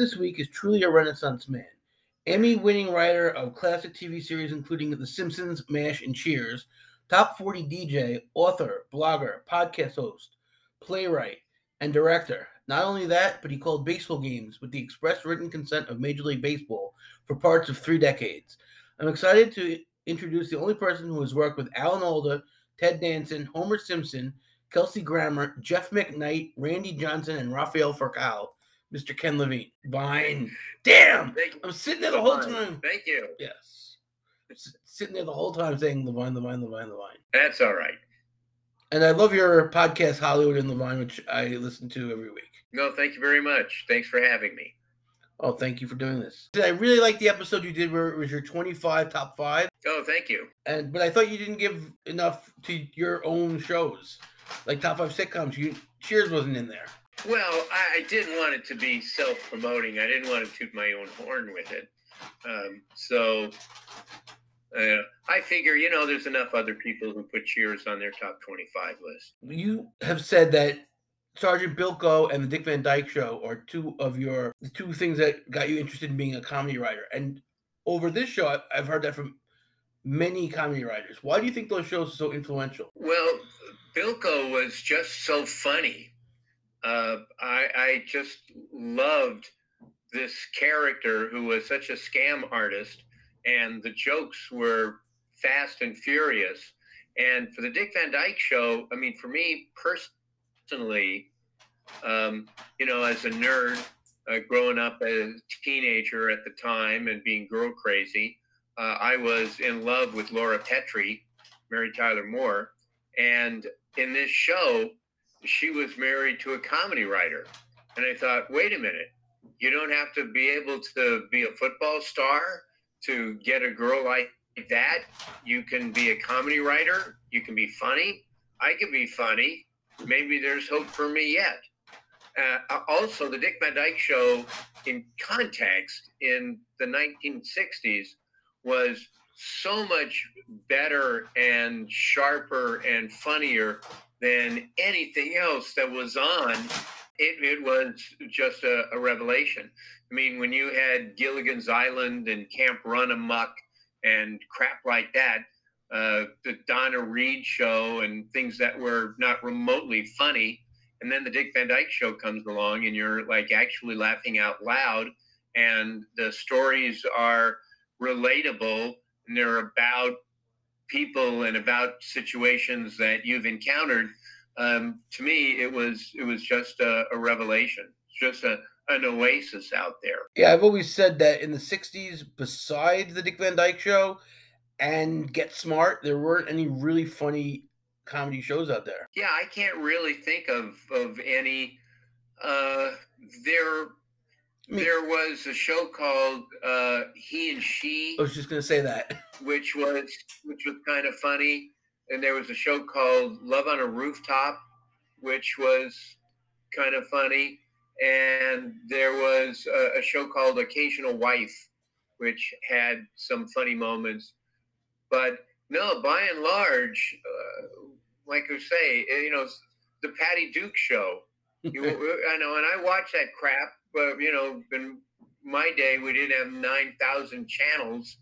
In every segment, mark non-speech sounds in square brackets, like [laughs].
this week is truly a renaissance man. Emmy winning writer of classic TV series including The Simpsons, MASH, and Cheers, top 40 DJ, author, blogger, podcast host, playwright, and director. Not only that, but he called baseball games with the express written consent of Major League Baseball for parts of three decades. I'm excited to introduce the only person who has worked with Alan Alda, Ted Danson, Homer Simpson, Kelsey Grammer, Jeff McKnight, Randy Johnson, and Rafael Furcal, Mr. Ken Levine. Vine. Damn! I'm sitting there the whole time. Thank you. Yes. S- sitting there the whole time saying Levine, the Levine, Levine, the Levine. That's all right. And I love your podcast, Hollywood and Levine, which I listen to every week. No, thank you very much. Thanks for having me. Oh, thank you for doing this. I really like the episode you did where it was your 25 top five. Oh, thank you. And but I thought you didn't give enough to your own shows, like top five sitcoms. You Cheers wasn't in there. Well, I, I didn't want it to be self-promoting. I didn't want to toot my own horn with it. Um, so uh, I figure, you know, there's enough other people who put Cheers on their top 25 list. You have said that Sergeant Bilko and the Dick Van Dyke Show are two of your the two things that got you interested in being a comedy writer. And over this show, I've heard that from many comedy writers. Why do you think those shows are so influential? Well, Bilko was just so funny. Uh, I, I just loved this character who was such a scam artist, and the jokes were fast and furious. And for the Dick Van Dyke Show, I mean, for me personally, um, you know, as a nerd, uh, growing up as a teenager at the time and being girl crazy, uh, I was in love with Laura Petrie, Mary Tyler Moore, and in this show, she was married to a comedy writer. And I thought, wait a minute, you don't have to be able to be a football star to get a girl like that. You can be a comedy writer, you can be funny. I can be funny. Maybe there's hope for me yet. Uh, also, the Dick Van Dyke Show, in context, in the 1960s, was so much better and sharper and funnier than anything else that was on. It, it was just a, a revelation. I mean, when you had Gilligan's Island and Camp Runamuck and crap like that, uh, the Donna Reed show and things that were not remotely funny, and then the Dick Van Dyke show comes along and you're like actually laughing out loud, and the stories are relatable and they're about people and about situations that you've encountered. Um, to me, it was it was just a, a revelation, just a an oasis out there. Yeah, I've always said that in the 60s, besides the Dick Van Dyke Show and Get Smart, there weren't any really funny comedy shows out there. Yeah, I can't really think of of any. Uh, there, there was a show called uh, He and She, I was just going to say that. [laughs] which was which was kind of funny, and there was a show called Love on a Rooftop, which was kind of funny, and there was a, a show called Occasional Wife, which had some funny moments, but no, by and large, uh, like I say, eh, you know, the Patty Duke show. [laughs] You, I know, and I watch that crap, but you know, in my day, we didn't have nine thousand channels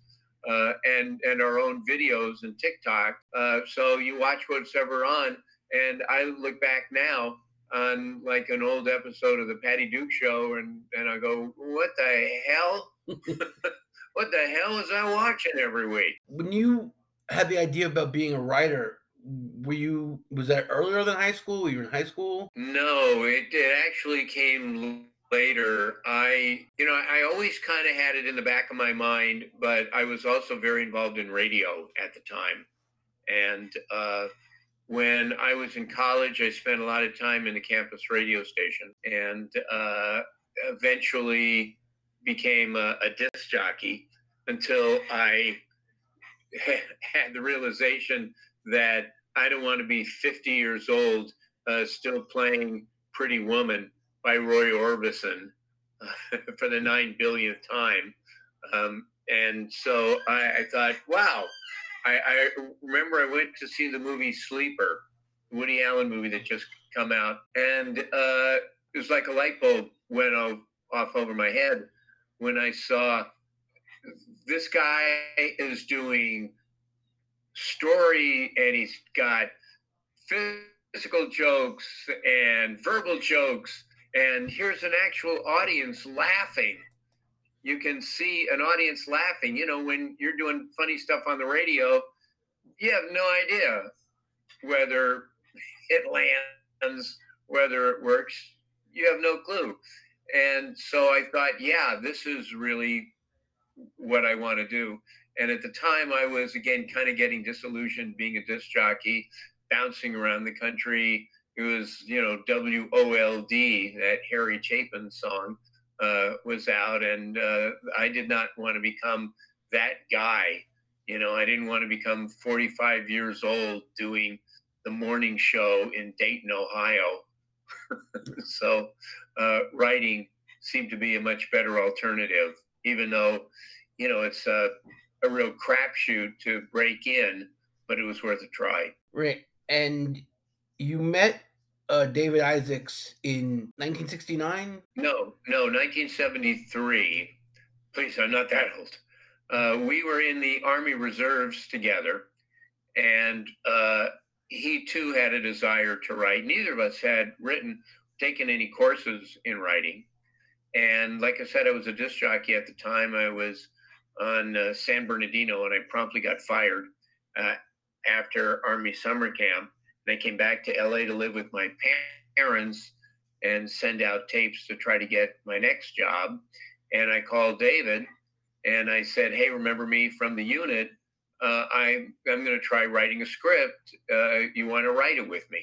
uh, and and our own videos and TikTok. Uh, so you watch what's ever on, and I look back now on like an old episode of the Patty Duke show, and and I go, what the hell? [laughs] what the hell is I watching every week? when you had the idea about being a writer, were you was that earlier than high school? Were you in high school? No, it, it actually came later. I, you know, I always kind of had it in the back of my mind, but I was also very involved in radio at the time. And uh, when I was in college, I spent a lot of time in the campus radio station and uh, eventually became a, a disc jockey until I [laughs] had the realization that I don't want to be 50 years old uh, still playing Pretty Woman by Roy Orbison uh, [laughs] for the nine billionth time. Um, and so I, I thought, wow. I, I remember I went to see the movie Sleeper, Woody Allen movie that just come out, and uh, it was like a light bulb went off, off over my head when I saw this guy is doing story and he's got physical jokes and verbal jokes and here's an actual audience laughing. You can see an audience laughing you know when you're doing funny stuff on the radio you have no idea whether [laughs] it lands whether it works. You have no clue. And so i thought yeah this is really what i want to do. And at the time i was again kind of getting disillusioned being a disc jockey bouncing around the country it was you know wold that harry chapin song uh, was out and uh, i did not want to become that guy you know i didn't want to become 45 years old doing the morning show in dayton ohio [laughs] so uh, writing seemed to be a much better alternative, even though, you know, it's a, a real crapshoot to break in, but it was worth a try. Right. And you met uh, David Isaacs in 1969? No, no, 1973. Please, I'm not that old. Uh, we were in the Army Reserves together, and uh, he too had a desire to write. Neither of us had written, taken any courses in writing. And like I said, I was a disc jockey at the time. I was on uh, San Bernardino and I promptly got fired uh, after Army summer camp. I came back to LA to live with my parents and send out tapes to try to get my next job. And I called David and I said, Hey, remember me from the unit? uh, I, I'm going to try writing a script. Uh, you want to write it with me?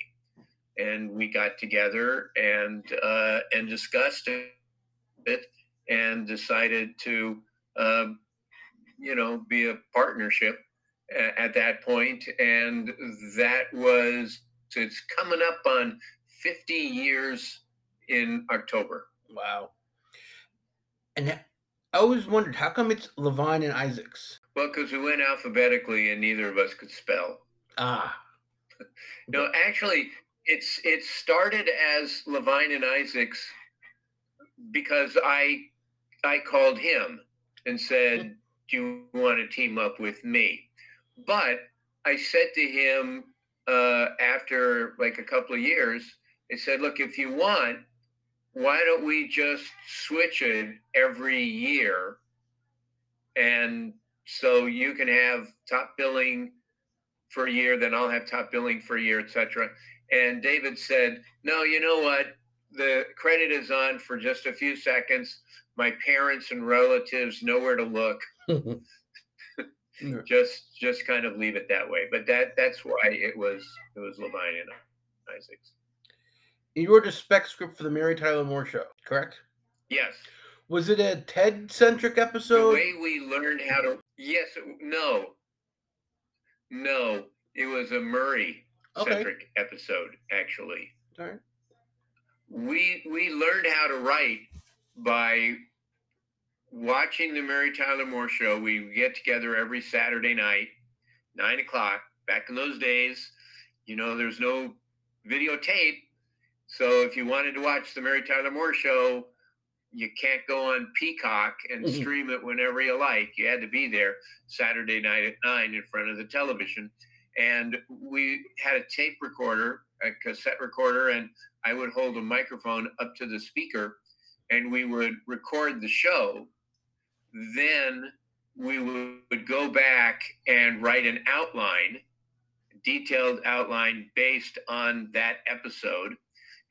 And we got together and uh, and discussed it and decided to, um, you know, be a partnership at that. And that was, so it's coming up on 50 years in October. Wow. And I always wondered how come it's Levine and Isaacs? Well, because we went alphabetically and neither of us could spell. Ah. [laughs] no, actually, it's it started as Levine and Isaacs because I I called him and said, hmm. "Do you want to team up with me?" But I said to him uh, after like a couple of years, I said, "Look, if you want, why don't we just switch it every year and so you can have top billing for a year, then I'll have top billing for a year, etc. And David said, No, you know what? The credit is on for just a few seconds. My parents and relatives know where to look. [laughs] just just kind of leave it that way. But that that's why it was it was Levine and Isaacs. You wrote a spec script for the Mary Tyler Moore show, correct? Yes. Was it a TED centric episode? The way we learned how to. Yes. No. No. It was a Murray centric okay. episode, actually. All right. We we learned how to write by watching the Mary Tyler Moore show. We get together every Saturday night, nine o'clock. Back in those days, you know, there's no videotape. So if you wanted to watch the Mary Tyler Moore show, you can't go on Peacock and mm-hmm. stream it whenever you like. You had to be there Saturday night at nine in front of the television. And we had a tape recorder, a cassette recorder, and I would hold a microphone up to the speaker and we would record the show. Then we would go back and write an outline, detailed outline based on that episode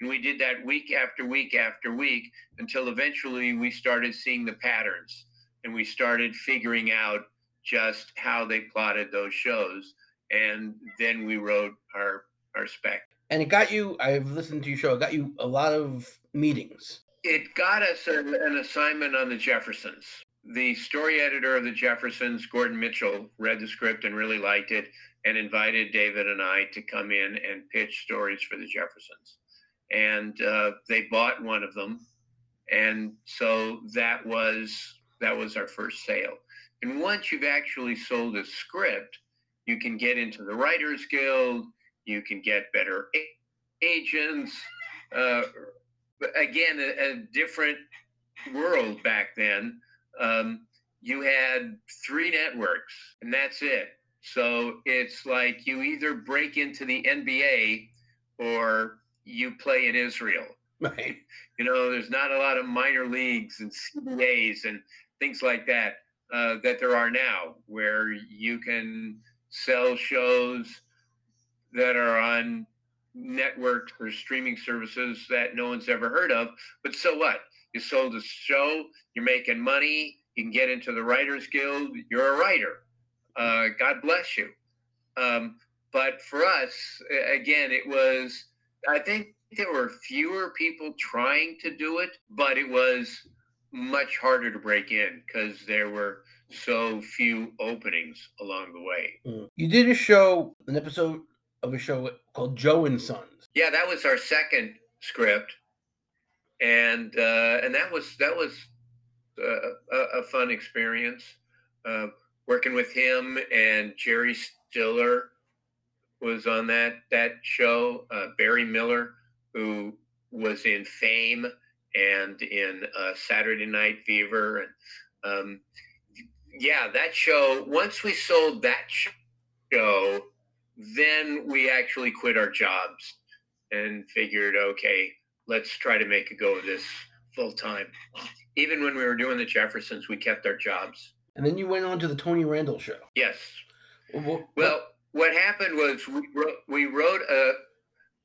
and we did that week after week after week until eventually we started seeing the patterns and we started figuring out just how they plotted those shows. And then we wrote our our spec. And it got you, I've listened to your show, it got you a lot of meetings. It got us an, an assignment on the Jeffersons. The story editor of the Jeffersons, Gordon Mitchell, read the script and really liked it and invited David and I to come in and pitch stories for the Jeffersons and uh, they bought one of them, and so that was that was our first sale. And once you've actually sold a script, you can get into the Writers Guild. You can get better agents. Uh, again, a, a different world back then, um, you had three networks, and that's it. So it's like you either break into the NBA or you play in Israel. Right. [laughs] You know, there's not a lot of minor leagues and CBAs and things like that uh, that there are now, where you can sell shows that are on networks or streaming services that no one's ever heard of. But so what? You sold a show, you're making money, you can get into the Writers Guild, you're a writer. Uh, God bless you. Um, but for us, again, it was, I think there were fewer people trying to do it, but it was much harder to break in because there were so few openings along the way. Mm. You did a show, an episode of a show called Joe and Sons. Yeah, that was our second script, and uh, and that was that was uh, a, a, fun experience. Uh, working with him and Jerry Stiller was on that that show. Uh, Barry Miller, who was in Fame and in uh, Saturday Night Fever, and um, yeah, that show. Once we sold that show, then we actually quit our jobs and figured, okay, let's try to make a go of this full time. Even when we were doing the Jeffersons, we kept our jobs. And then you went on to the Tony Randall show. Yes. Well, well what happened was we wrote, we wrote a,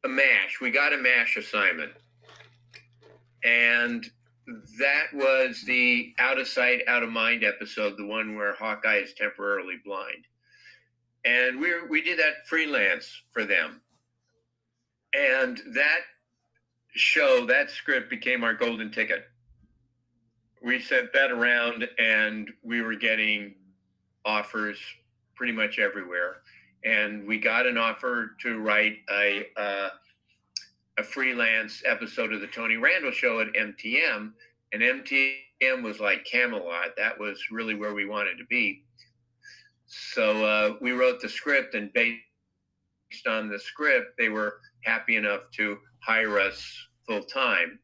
a MASH. We got a MASH assignment. And that was the out of sight, out of mind episode, the one where Hawkeye is temporarily blind. And we we did that freelance for them. And that show, that script became our golden ticket. We sent that around and we were getting offers pretty much everywhere. And we got an offer to write a, uh, a freelance episode of the Tony Randall show at MTM. And MTM was like Camelot. That was really where we wanted to be. So uh, we wrote the script, and based on the script, they were happy enough to hire us full time.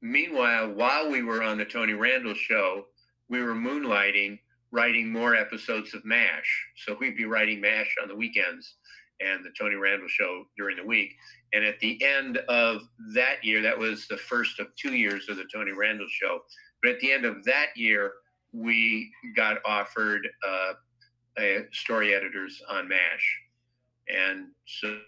Meanwhile, while we were on the Tony Randall show, we were moonlighting, writing more episodes of MASH. So we'd be writing MASH on the weekends and the Tony Randall show during the week. And at the end of that year, that was the first of two years of the Tony Randall show. But at the end of that year, we got offered uh, story editors on MASH. And so,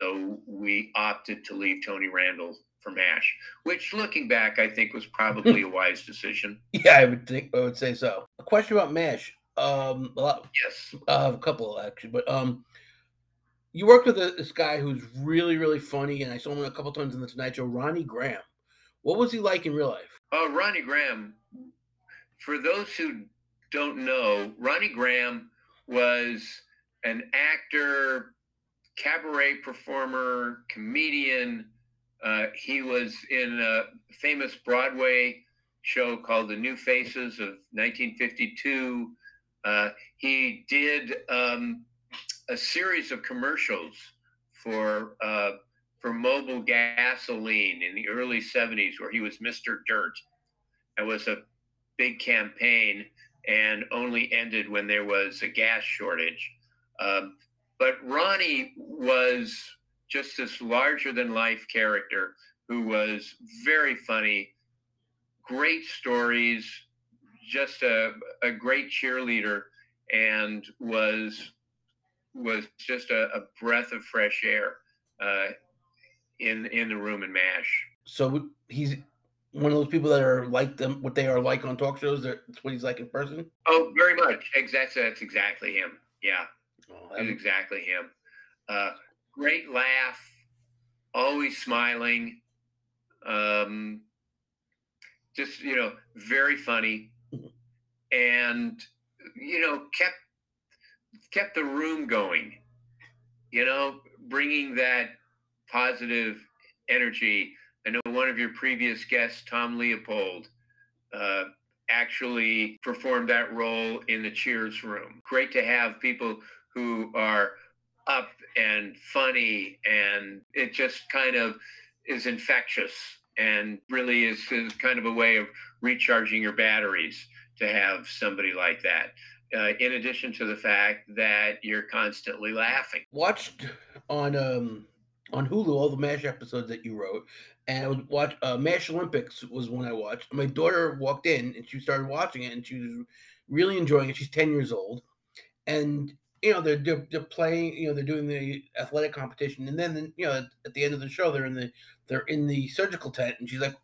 so we opted to leave Tony Randall for MASH, which looking back, I think was probably a [laughs] wise decision. Yeah, I would think I would say so. A question about MASH. Um, a lot, yes, uh, a couple actually, but um, you worked with a, this guy who's really, really funny, and I saw him a couple times in the Tonight Show. Ronny Graham. What was he like in real life? Oh, Ronny Graham. For those who don't know, Ronny Graham was an actor, cabaret performer, comedian. Uh, he was in a famous Broadway show called The New Faces of 1952. Uh, he did um, a series of commercials for uh, for Mobil gasoline in the early 70s, where he was Mr. Dirt. That was a big campaign and only ended when there was a gas shortage. Um, but Ronny was just this larger than life character who was very funny, great stories, just a, a great cheerleader, and was was just a, a breath of fresh air uh, in in the room in Mash. So he's one of those people that are like them, what they are like on talk shows. That's what he's like in person. Oh, very much. Exactly. That's exactly him. Yeah, oh, that's exactly him. Uh, great laugh, always smiling. Um, just you know, very funny, and you know, kept kept the room going. You know, bringing that positive energy I know one of your previous guests, Tom Leopold, uh, actually performed that role in the Cheers room. Great to have people who are up and funny, and it just kind of is infectious and really is, is kind of a way of recharging your batteries to have somebody like that. Uh, in addition to the fact that you're constantly laughing. Watched on um, on Hulu all the Mash episodes that you wrote, and I would watch uh, Mash Olympics was one I watched. My daughter walked in and she started watching it, and she was really enjoying it. She's ten years old, and you know they're, they're, they're playing you know they're doing the athletic competition and then you know at the end of the show they're in the they're in the surgical tent and she's like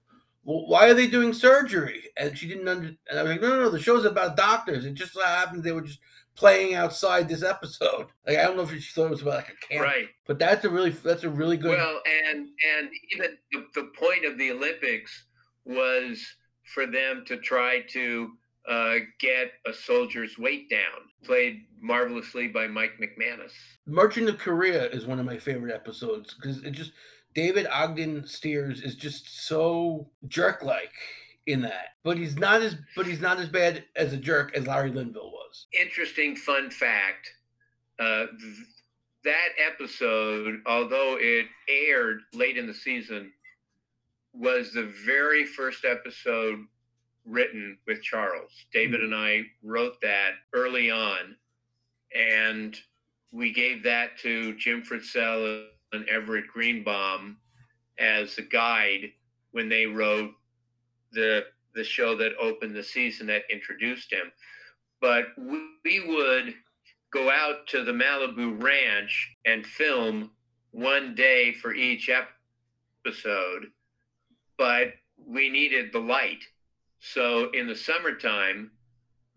well why are they doing surgery? And she didn't under and i was like no no no the show's about doctors. It just so happened they were just playing outside this episode. [laughs] Like i don't know if she thought it was about like a camp right. but that's a really that's a really good well and and even the, the point of the olympics was for them to try to uh, get a soldier's weight down. Played marvelously by Mike McManus. Merchant of Korea is one of my favorite episodes because it just David Ogden Stiers is just so jerk-like in that, but he's not as but he's not as bad as a jerk as Larry Linville was. Interesting fun fact: uh, th- that episode, although it aired late in the season, was the very first episode written with Charles. David mm-hmm. and I wrote that early on, and we gave that to Jim Fritzell and Everett Greenbaum as a guide when they wrote the the show that opened the season that introduced him. But we would go out to the Malibu Ranch and film one day for each episode, but we needed the light so in the summertime,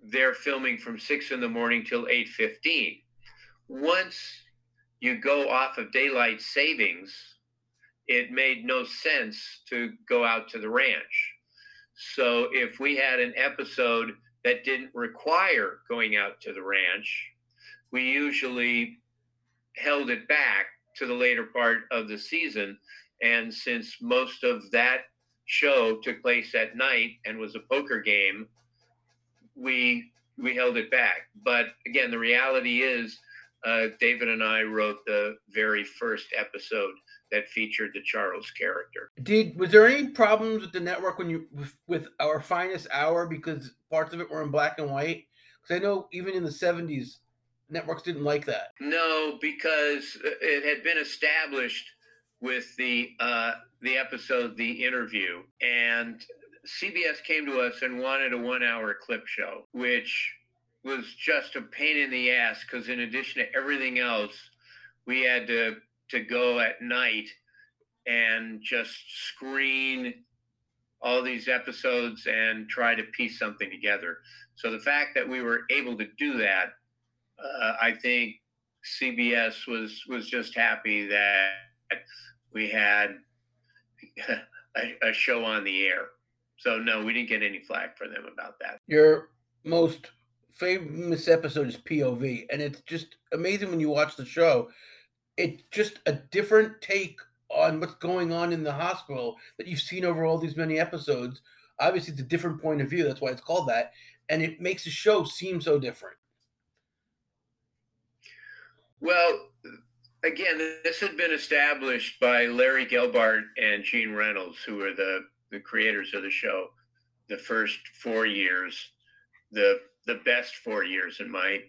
they're filming from six in the morning till eight fifteen. Once you go off of daylight savings, it made no sense to go out to the ranch. So if we had an episode that didn't require going out to the ranch, we usually held it back to the later part of the season. And since most of that show took place at night and was a poker game, we we held it back. But again, the reality is, uh, David and I wrote the very first episode that featured the Charles character. Did was there any problems with the network when you with, with our finest hour because parts of it were in black and white? Because I know even in the seventies, networks didn't like that. No, because it had been established with the uh, the episode, the interview, and CBS came to us and wanted a one-hour clip show, which was just a pain in the ass because in addition to everything else, we had to to go at night and just screen all these episodes and try to piece something together. So the fact that we were able to do that, uh, I think CBS was was just happy that we had [laughs] a, a, show on the air. So no, we didn't get any flack for them about that. Your most famous episode is POV, and it's just amazing when you watch the show. It's just a different take on what's going on in the hospital that you've seen over all these many episodes. Obviously, it's a different point of view. That's why it's called that, and it makes the show seem so different. Well, again, this had been established by Larry Gelbart and Gene Reynolds, who are the, the creators of the show, the first four years, the the best four years in my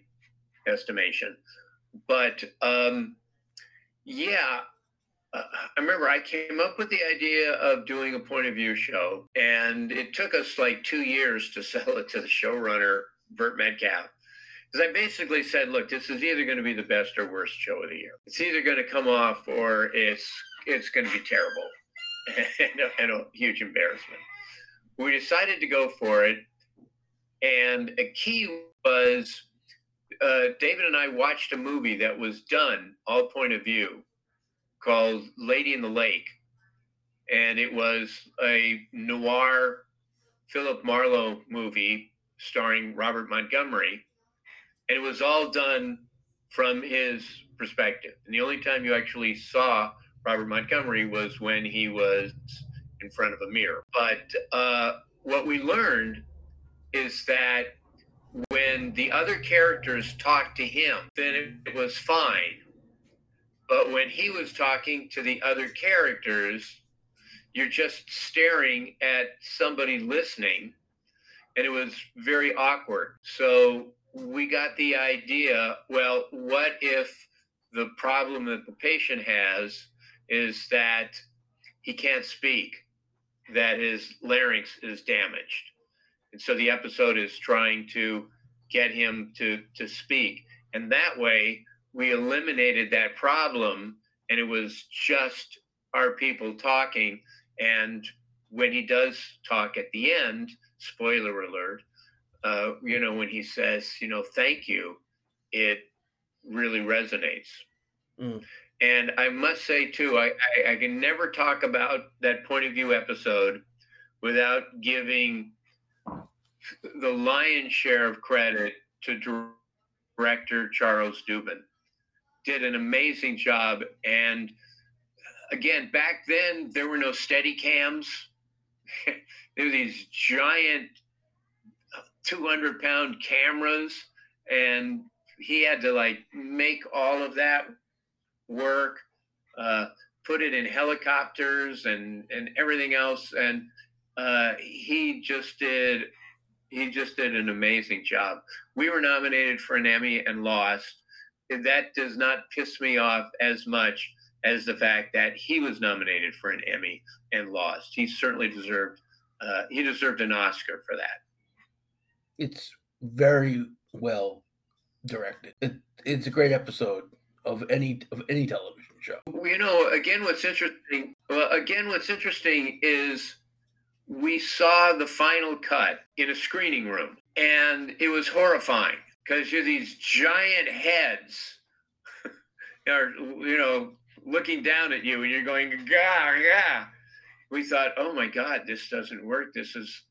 estimation. But um, yeah, uh, I remember I came up with the idea of doing a point of view show, and it took us like two years to [laughs] sell it to the showrunner, Burt Metcalfe because I basically said, look, this is either going to be the best or worst show of the year. It's either going to come off or it's it's going to be terrible [laughs] and, a, and a huge embarrassment. We decided to go for it, and a key was uh, David and I watched a movie that was done all point of view called Lady in the Lake, and it was a noir Philip Marlowe movie starring Robert Montgomery and it was all done from his perspective. And the only time you actually saw Robert Montgomery was when he was in front of a mirror. But uh, what we learned is that when the other characters talked to him, then it, it was fine. But when he was talking to the other characters, you're just staring at somebody listening, and it was very awkward. So we got the idea well, what if the problem that the patient has is that he can't speak, that his larynx is damaged? And so the episode is trying to get him to, to speak. And that way, we eliminated that problem, and it was just our people talking. And when he does talk at the end, spoiler alert, uh, you know, when he says, you know, thank you, it really resonates. Mm. And I must say, too, I, I, I, can never talk about that point of view episode without giving the lion's share of credit to director Charles Dubin. Did an amazing job. And again, back then, there were no steady cams. [laughs] there were these giant 200 pound cameras and he had to like make all of that work uh, put it in helicopters and and everything else and uh, he just did he just did an amazing job. We were nominated for an emmy and lost. That does not piss me off as much as the fact that he was nominated for an emmy and lost. He certainly deserved uh, he deserved an oscar for that it's very well directed. It, it's a great episode of any of any television show. You know, again, what's interesting. Well, again, what's interesting is we saw the final cut in a screening room, and it was horrifying because you're these giant heads [laughs] are you know looking down at you, and you're going, "Gah, yeah." We thought, "Oh my God, this doesn't work. This is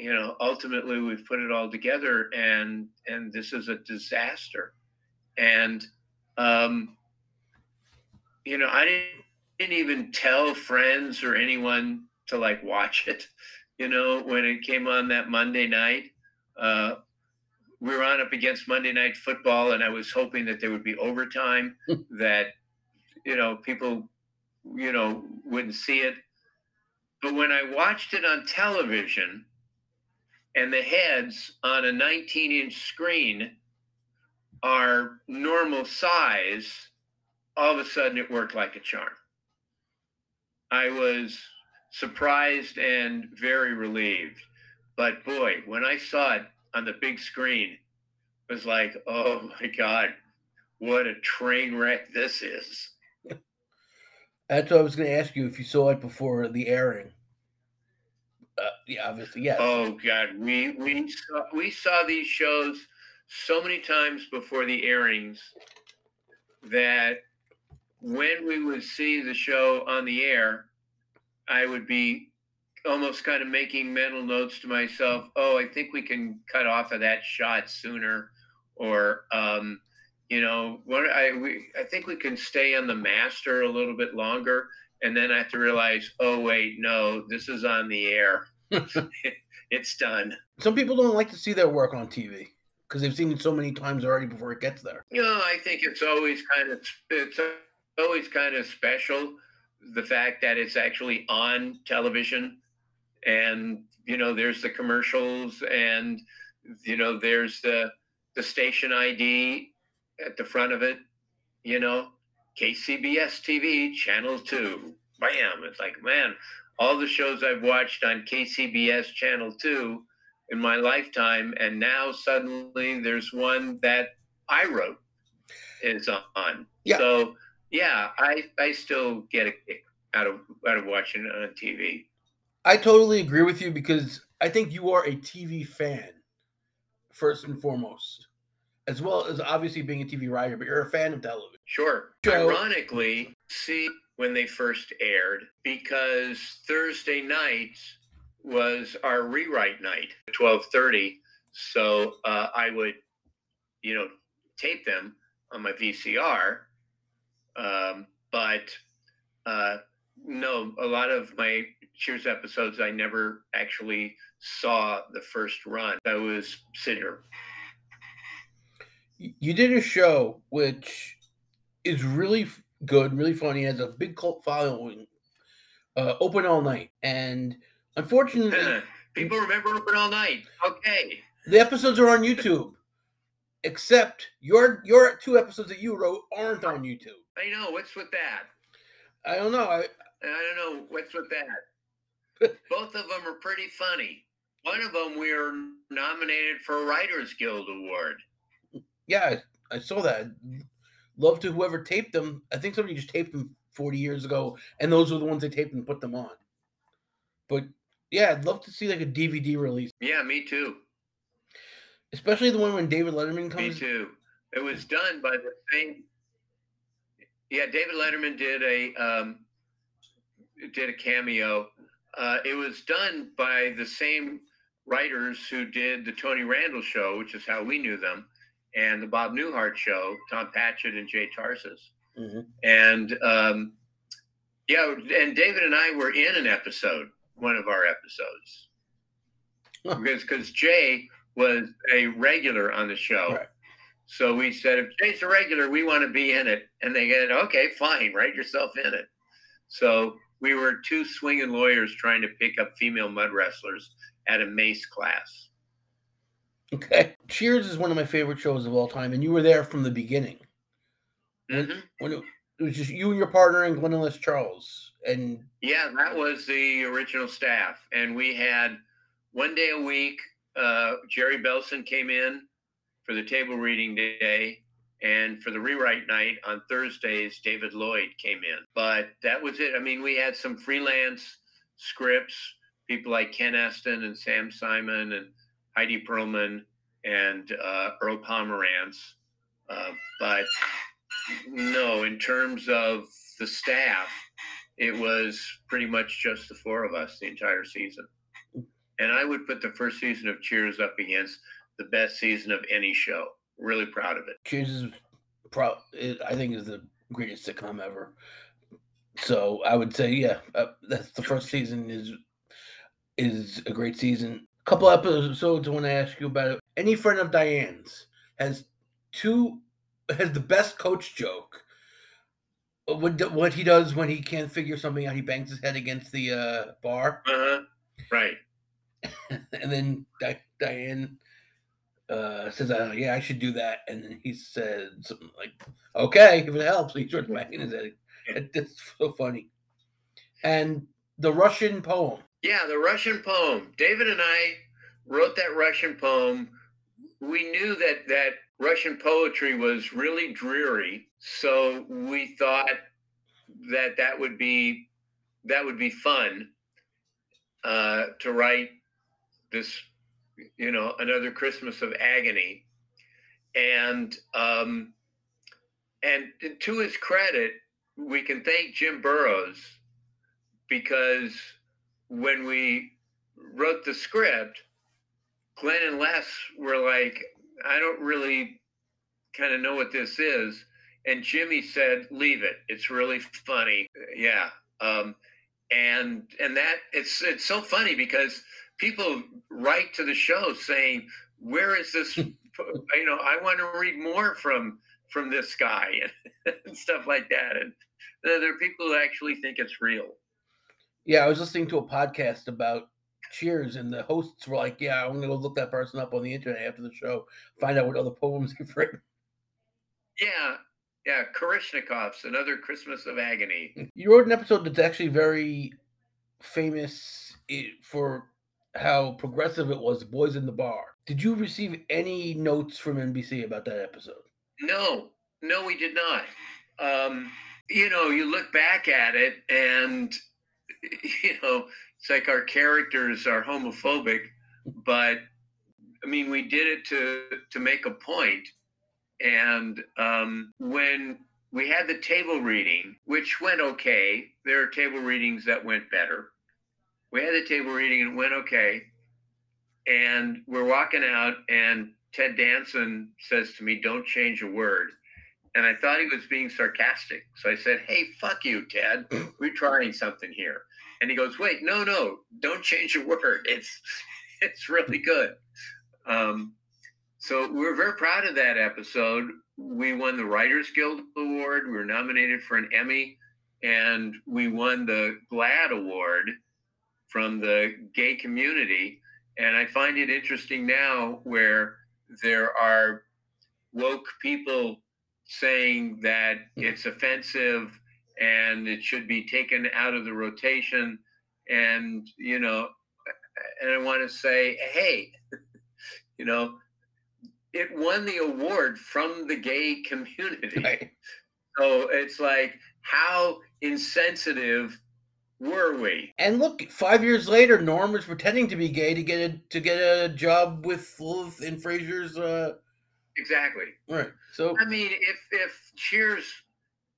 you know ultimately we've put it all together and and this is a disaster. And um you know i didn't, didn't even tell friends or anyone to like watch it you know when it came on that monday night. Uh we were on up against monday night football and i was hoping that there would be overtime [laughs] that you know people you know wouldn't see it. But when i watched it on television and the heads on a 19 inch screen are normal size, all of a sudden it worked like a charm. I was surprised and very relieved. But boy, when I saw it on the big screen, it was like, oh my God, what a train wreck this is. [laughs] That's what I was going to ask you if you saw it before the airing. Uh, yeah, obviously, yes. Oh God, we we saw, we saw these shows so many times before the airings that when we would see the show on the air, I would be almost kind of making mental notes to myself. Oh, I think we can cut off of that shot sooner, or um, you know, what I we I think we can stay on the master a little bit longer and then I have to realize, oh wait, no, this is on the air. [laughs] it's done. Some people don't like to see their work on TV because they've seen it so many times already before it gets there. You know, I think it's always kind of it's always kind of special the fact that it's actually on television, and you know, there's the commercials, and you know, there's the the station ID at the front of it. You know, KCBS TV, Channel 2. Bam. It's like, man, all the shows I've watched on KCBS Channel 2 in my lifetime, and now suddenly there's one that I wrote is on. Yeah. So, yeah, I, I still get a kick out of, out of watching it on TV. I totally agree with you because I think you are a TV fan, first and foremost as well as obviously being a TV writer, but you're a fan of television. Sure. So, Ironically, see when they first aired because Thursday night was our rewrite night, twelve thirty. So uh, I would, you know, tape them on my VCR. Um, but uh, no, a lot of my Cheers episodes I never actually saw the first run. I was sitting here you did a show which is really good, really funny, has a big cult following uh, Open All Night, and unfortunately, [laughs] people remember Open All Night. Okay, the episodes are on YouTube, except your your two episodes that you wrote aren't on YouTube. I know. What's with that? I don't know. I I don't know what's with that. [laughs] Both of them are pretty funny. One of them we are nominated for a Writers Guild Award. Yeah, I, I saw that. Love to whoever taped them. I think somebody just taped them 40 years ago, and those were the ones they taped and put them on. But yeah, I'd love to see like a DVD release. Yeah, me too. Especially the one when David Letterman comes. Me too. It was done by the same. Yeah, David Letterman did a um, did a cameo. Uh, it was done by the same writers who did the Tony Randall show, which is how we knew them, and the Bob Newhart show, Tom Patchett and Jay Tarses. Mm-hmm. And um, yeah, and David and I were in an episode, one of our episodes, huh. because because Jay was a regular on the show. Right. So we said, if Jay's a regular, we want to be in it. And they said, okay, fine, write yourself in it. So we were two swinging lawyers trying to pick up female mud wrestlers at a mace class. Okay. Cheers is one of my favorite shows of all time, and you were there from the beginning. Mm-hmm. When it, it, was just you and your partner and Glenn Charles. And yeah, that was the original staff. And we had one day a week, uh, Jerry Belson came in for the table reading day. And for the rewrite night on Thursdays, David Lloyd came in. But that was it. I mean, we had some freelance scripts, people like Ken Estin and Sam Simon and Heidi Perlman and uh, Earl Pomerantz. Uh, but no, in terms of the staff, it was pretty much just the four of us the entire season. And I would put the first season of Cheers up against the best season of any show really proud of it. Cheers is pro. I think is the greatest sitcom ever. So I would say, yeah, uh, that's the first season is is a great season. Couple episodes I want to ask you about it. Any friend of Diane's has two has the best coach joke. What what he does when he can't figure something out, he bangs his head against the uh, bar. Uh-huh. Right. [laughs] and then Di- Diane uh, says, uh, "Yeah, I should do that," and then he said something like, "Okay, if it helps." He starts banging his head. It's so funny. And the Russian poem. Yeah, the Russian poem. David and I wrote that Russian poem. We knew that that Russian poetry was really dreary, so we thought that that would be that would be fun uh, to write this you know, another Christmas of agony. And um, and to his credit, we can thank Jim Burrows because when we wrote the script, Glenn and Les were like, I don't really kind of know what this is. And Jimmy said, leave it. It's really funny. Yeah. Um, and and that it's it's so funny because people write to the show saying, "Where is this? [laughs] you know, I want to read more from from this guy and, [laughs] and stuff like that." And there are people who actually think it's real. Yeah, I was listening to a podcast about Cheers, and the hosts were like, "Yeah, I'm gonna go look that person up on the internet after the show, find out what other poems [laughs] they've written." Yeah, yeah, Karishnikov's another Christmas of agony. You wrote an episode that's actually very famous eh, for how progressive it was, Boys in the Bar. Did you receive any notes from NBC about that episode? No, no, we did not. Um, you know, you look back at it and, [laughs] you know, it's like our characters are homophobic, but I mean, we did it to, to make a point. And um, when we had the table reading, which went okay, there are table readings that went better we had the table reading and it went okay. And we're walking out, and Ted Danson says to me, Don't change a word. And I thought he was being sarcastic. So I said, Hey, fuck you, Ted. We're trying something here. And he goes, Wait, no, no, don't change a word. It's [laughs] it's really good. Um, so we're very proud of that episode. We won the Writers Guild Award. We were nominated for an Emmy and we won the GLAAD award from the gay community. And I find it interesting now where there are woke people saying that it's offensive and it should be taken out of the rotation. And, you know, and I want to say, hey, [laughs] you know, it won the award from the gay community. [laughs] Right. So it's like, how insensitive were we? And look, five years later, Norm was pretending to be gay to get a to get a job with Lilith in Frasier's. Uh, Exactly. right. So I mean, if if Cheers,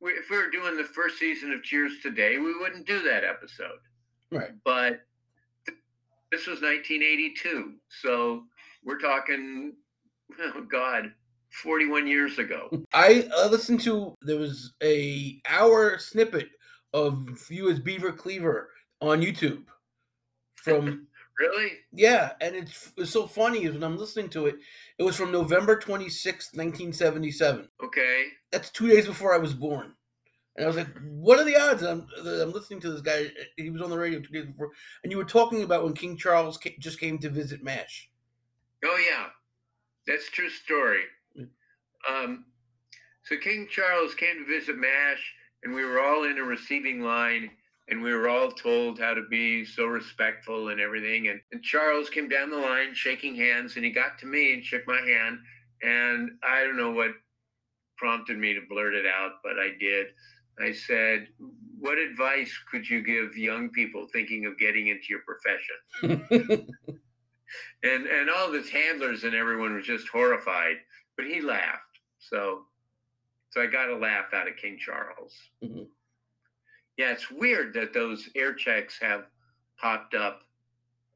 we- if we were doing the first season of Cheers today, we wouldn't do that episode. right. But th- this was 1982, so we're talking, oh God, 41 years ago. [laughs] I uh, listened to there was a hour snippet of you as Beaver Cleaver on YouTube from [laughs] really? yeah, and it's, it's so funny is when I'm listening to it. It was from November 26th, 1977. Okay. That's two days before I was born. And I was like, "What are the odds?" I'm, I'm listening to this guy. He was on the radio two days before, and you were talking about when King Charles ca- just came to visit Mash. Oh yeah, that's a true story. Um, so King Charles came to visit Mash, and we were all in a receiving line, and we were all told how to be so respectful and everything. And, and Charles came down the line shaking hands, and he got to me and shook my hand, and I don't know what prompted me to blurt it out, but I did. I said, "What advice could you give young people thinking of getting into your profession?" [laughs] and and all his handlers and everyone was just horrified but he laughed so so i got a laugh out of king charles Mhm. Yeah it's weird that those air checks have popped up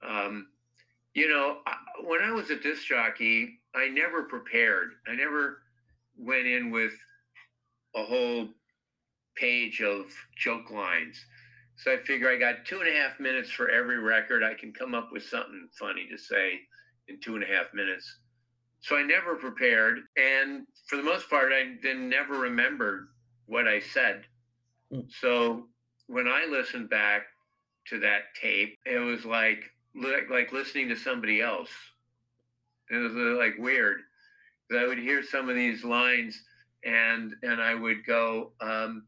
um, you know when i was a disc jockey i never prepared i never went in with a whole page of joke lines so I figure I got two and a half minutes for every record. I can come up with something funny to say in two and a half minutes. So I never prepared. And for the most part, I then never remembered what I said. Mm. So when I listened back to that tape, it was like like, like listening to somebody else. It was uh, like weird. I would hear some of these lines and and I would go, um,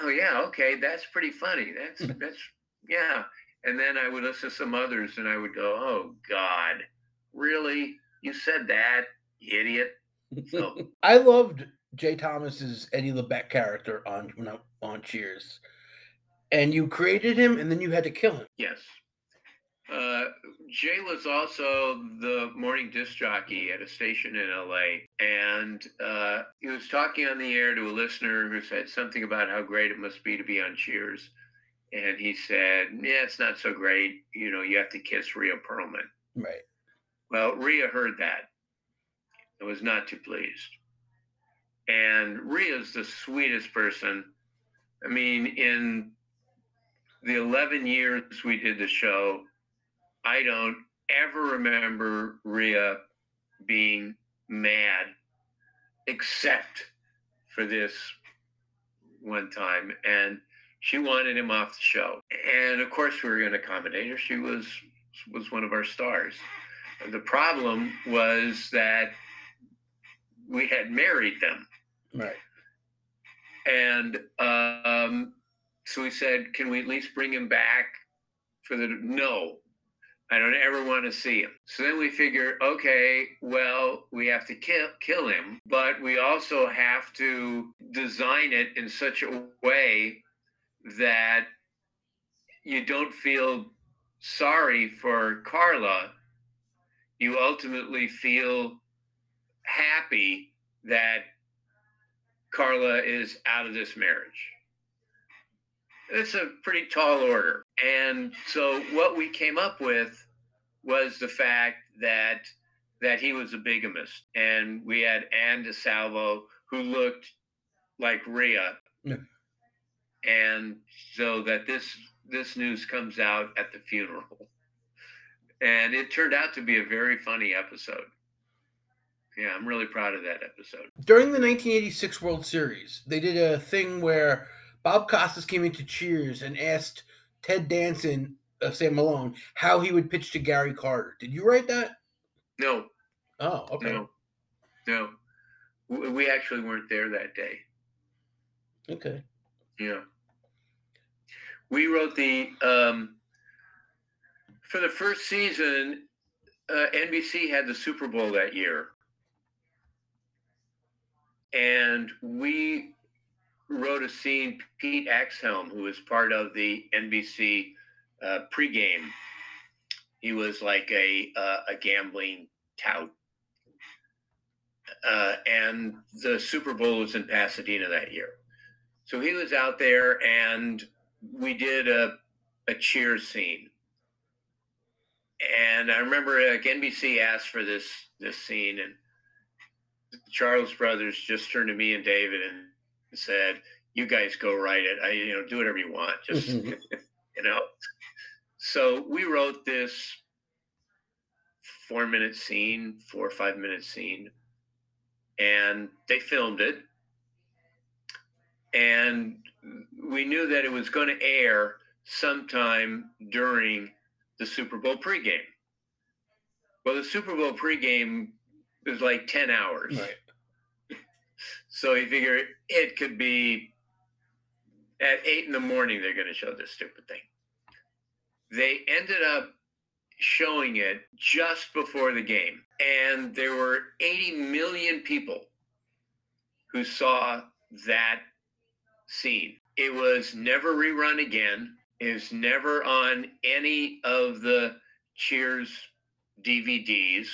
oh yeah, okay, that's pretty funny. That's [laughs] that's yeah. And then I would listen to some others and I would go, oh God, really? You said that, you idiot. So [laughs] I loved Jay Thomas's Eddie LeBec character on on Cheers, and you created him, and then you had to kill him. yes. Uh, Jay was also the morning disc jockey at a station in LA, and uh, he was talking on the air to a listener who said something about how great it must be to be on Cheers. And he said, Yeah, it's not so great. You know, you have to kiss Rhea Perlman. Right. Well, Rhea heard that and was not too pleased. And Rhea's the sweetest person. I mean, in the 11 years we did the show, I don't ever remember Rhea being mad, except for this one time. And she wanted him off the show. And of course, we were going to accommodate her. She was was one of our stars. The problem was that we had married them. Right. And um, so we said, can we at least bring him back for the no? I don't ever want to see him. So then we figure, okay, well, we have to kill kill him, but we also have to design it in such a way that you don't feel sorry for Carla. You ultimately feel happy that Carla is out of this marriage. It's a pretty tall order. And so what we came up with was the fact that that he was a bigamist. And we had Anne DeSalvo who looked like Rhea. Yeah. And so that this this news comes out at the funeral. And it turned out to be a very funny episode. Yeah, I'm really proud of that episode. During the 1986 World Series, they did a thing where Bob Costas came into Cheers and asked Ted Danson, uh, Sam Malone, how he would pitch to Gary Carter. Did you write that? No, Oh, okay. no, no. We we actually weren't there that day. Okay. Yeah. We wrote the um, for the first season. Uh, NBC had the Super Bowl that year, and we wrote a scene. Pete Axthelm, who was part of the NBC uh, pregame, he was like a uh, a gambling tout. Uh, and the Super Bowl was in Pasadena that year. So he was out there and we did a, a cheer scene. And I remember like NBC asked for this this scene and Charles brothers just turned to me and David and said, You guys go write it. I you know, do whatever you want. [laughs] Just [laughs] you know. So we wrote this four minute scene, four or five minute scene, and they filmed it. And we knew that it was going to air sometime during the Super Bowl pregame. Well, the Super Bowl pregame was like 10 hours. Right. So he figured it could be at eight in the morning, they're going to show this stupid thing. They ended up showing it just before the game, and there were 80 million people who saw that scene. It was never rerun again. It was never on any of the Cheers DVDs.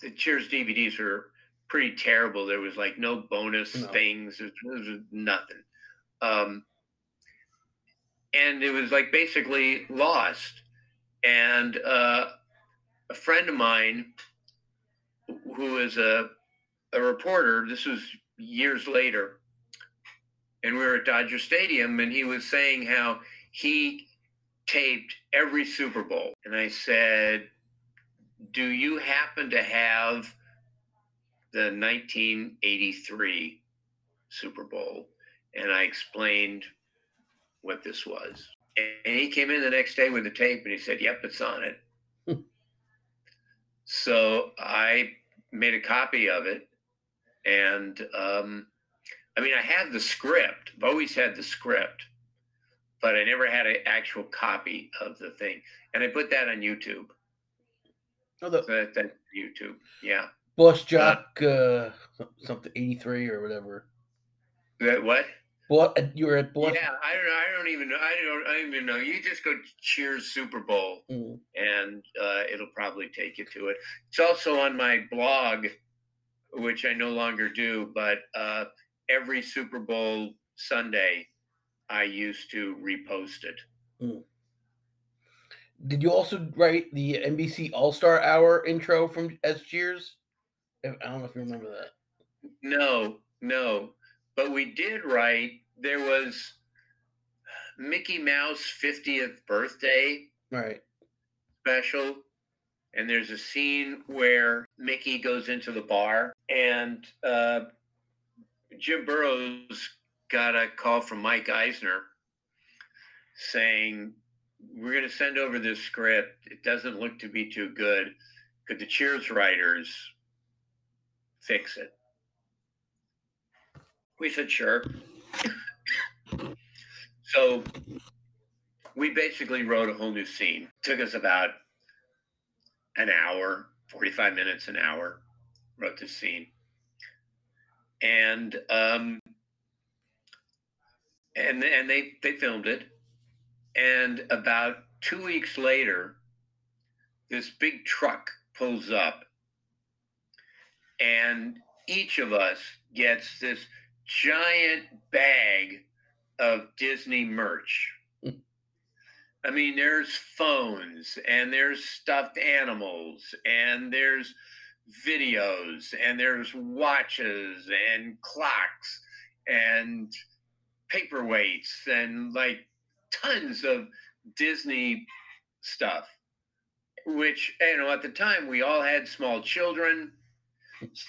The Cheers DVDs were pretty terrible. There was like no bonus No. things. There was, there was nothing. Um, and it was like basically lost. And uh, a friend of mine who is a, a reporter, this was years later, and we were at Dodger Stadium, and he was saying how he taped every Super Bowl. And I said, Do you happen to have the 1983 Super Bowl? And I explained what this was. And he came in the next day with the tape and he said, Yep, it's on it. [laughs] So I made a copy of it. And um, I mean, I had the script, I've always had the script, but I never had an actual copy of the thing. And I put that on YouTube. Oh, the So that, that's YouTube. Yeah. Boss Jock, uh, something 83 or whatever. That what? Boss, you were at Boss. Yeah, I don't know. I don't even know. I don't. I don't even know. You just go Cheers Super Bowl, Mm. and uh, it'll probably take you to it. It's also on my blog, which I no longer do. But uh, every Super Bowl Sunday, I used to repost it. Did you also write the NBC All Star Hour intro from as Cheers? I don't know if you remember that. No, no. But we did write. There was Mickey Mouse 50th birthday Right. special and there's a scene where mickey goes into the bar and uh, jim burrows got a call from mike eisner saying we're going to send over this script it doesn't look to be too good could the cheers writers fix it we said sure so we basically wrote a whole new scene. Took us about an hour, 45 minutes, an hour, wrote this scene. And um and and they they filmed it. And about two weeks later, this big truck pulls up and each of us gets this giant bag of Disney merch. I mean, there's phones and there's stuffed animals and there's videos and there's watches and clocks and paperweights and like tons of Disney stuff. Which you know, at the time we all had small children.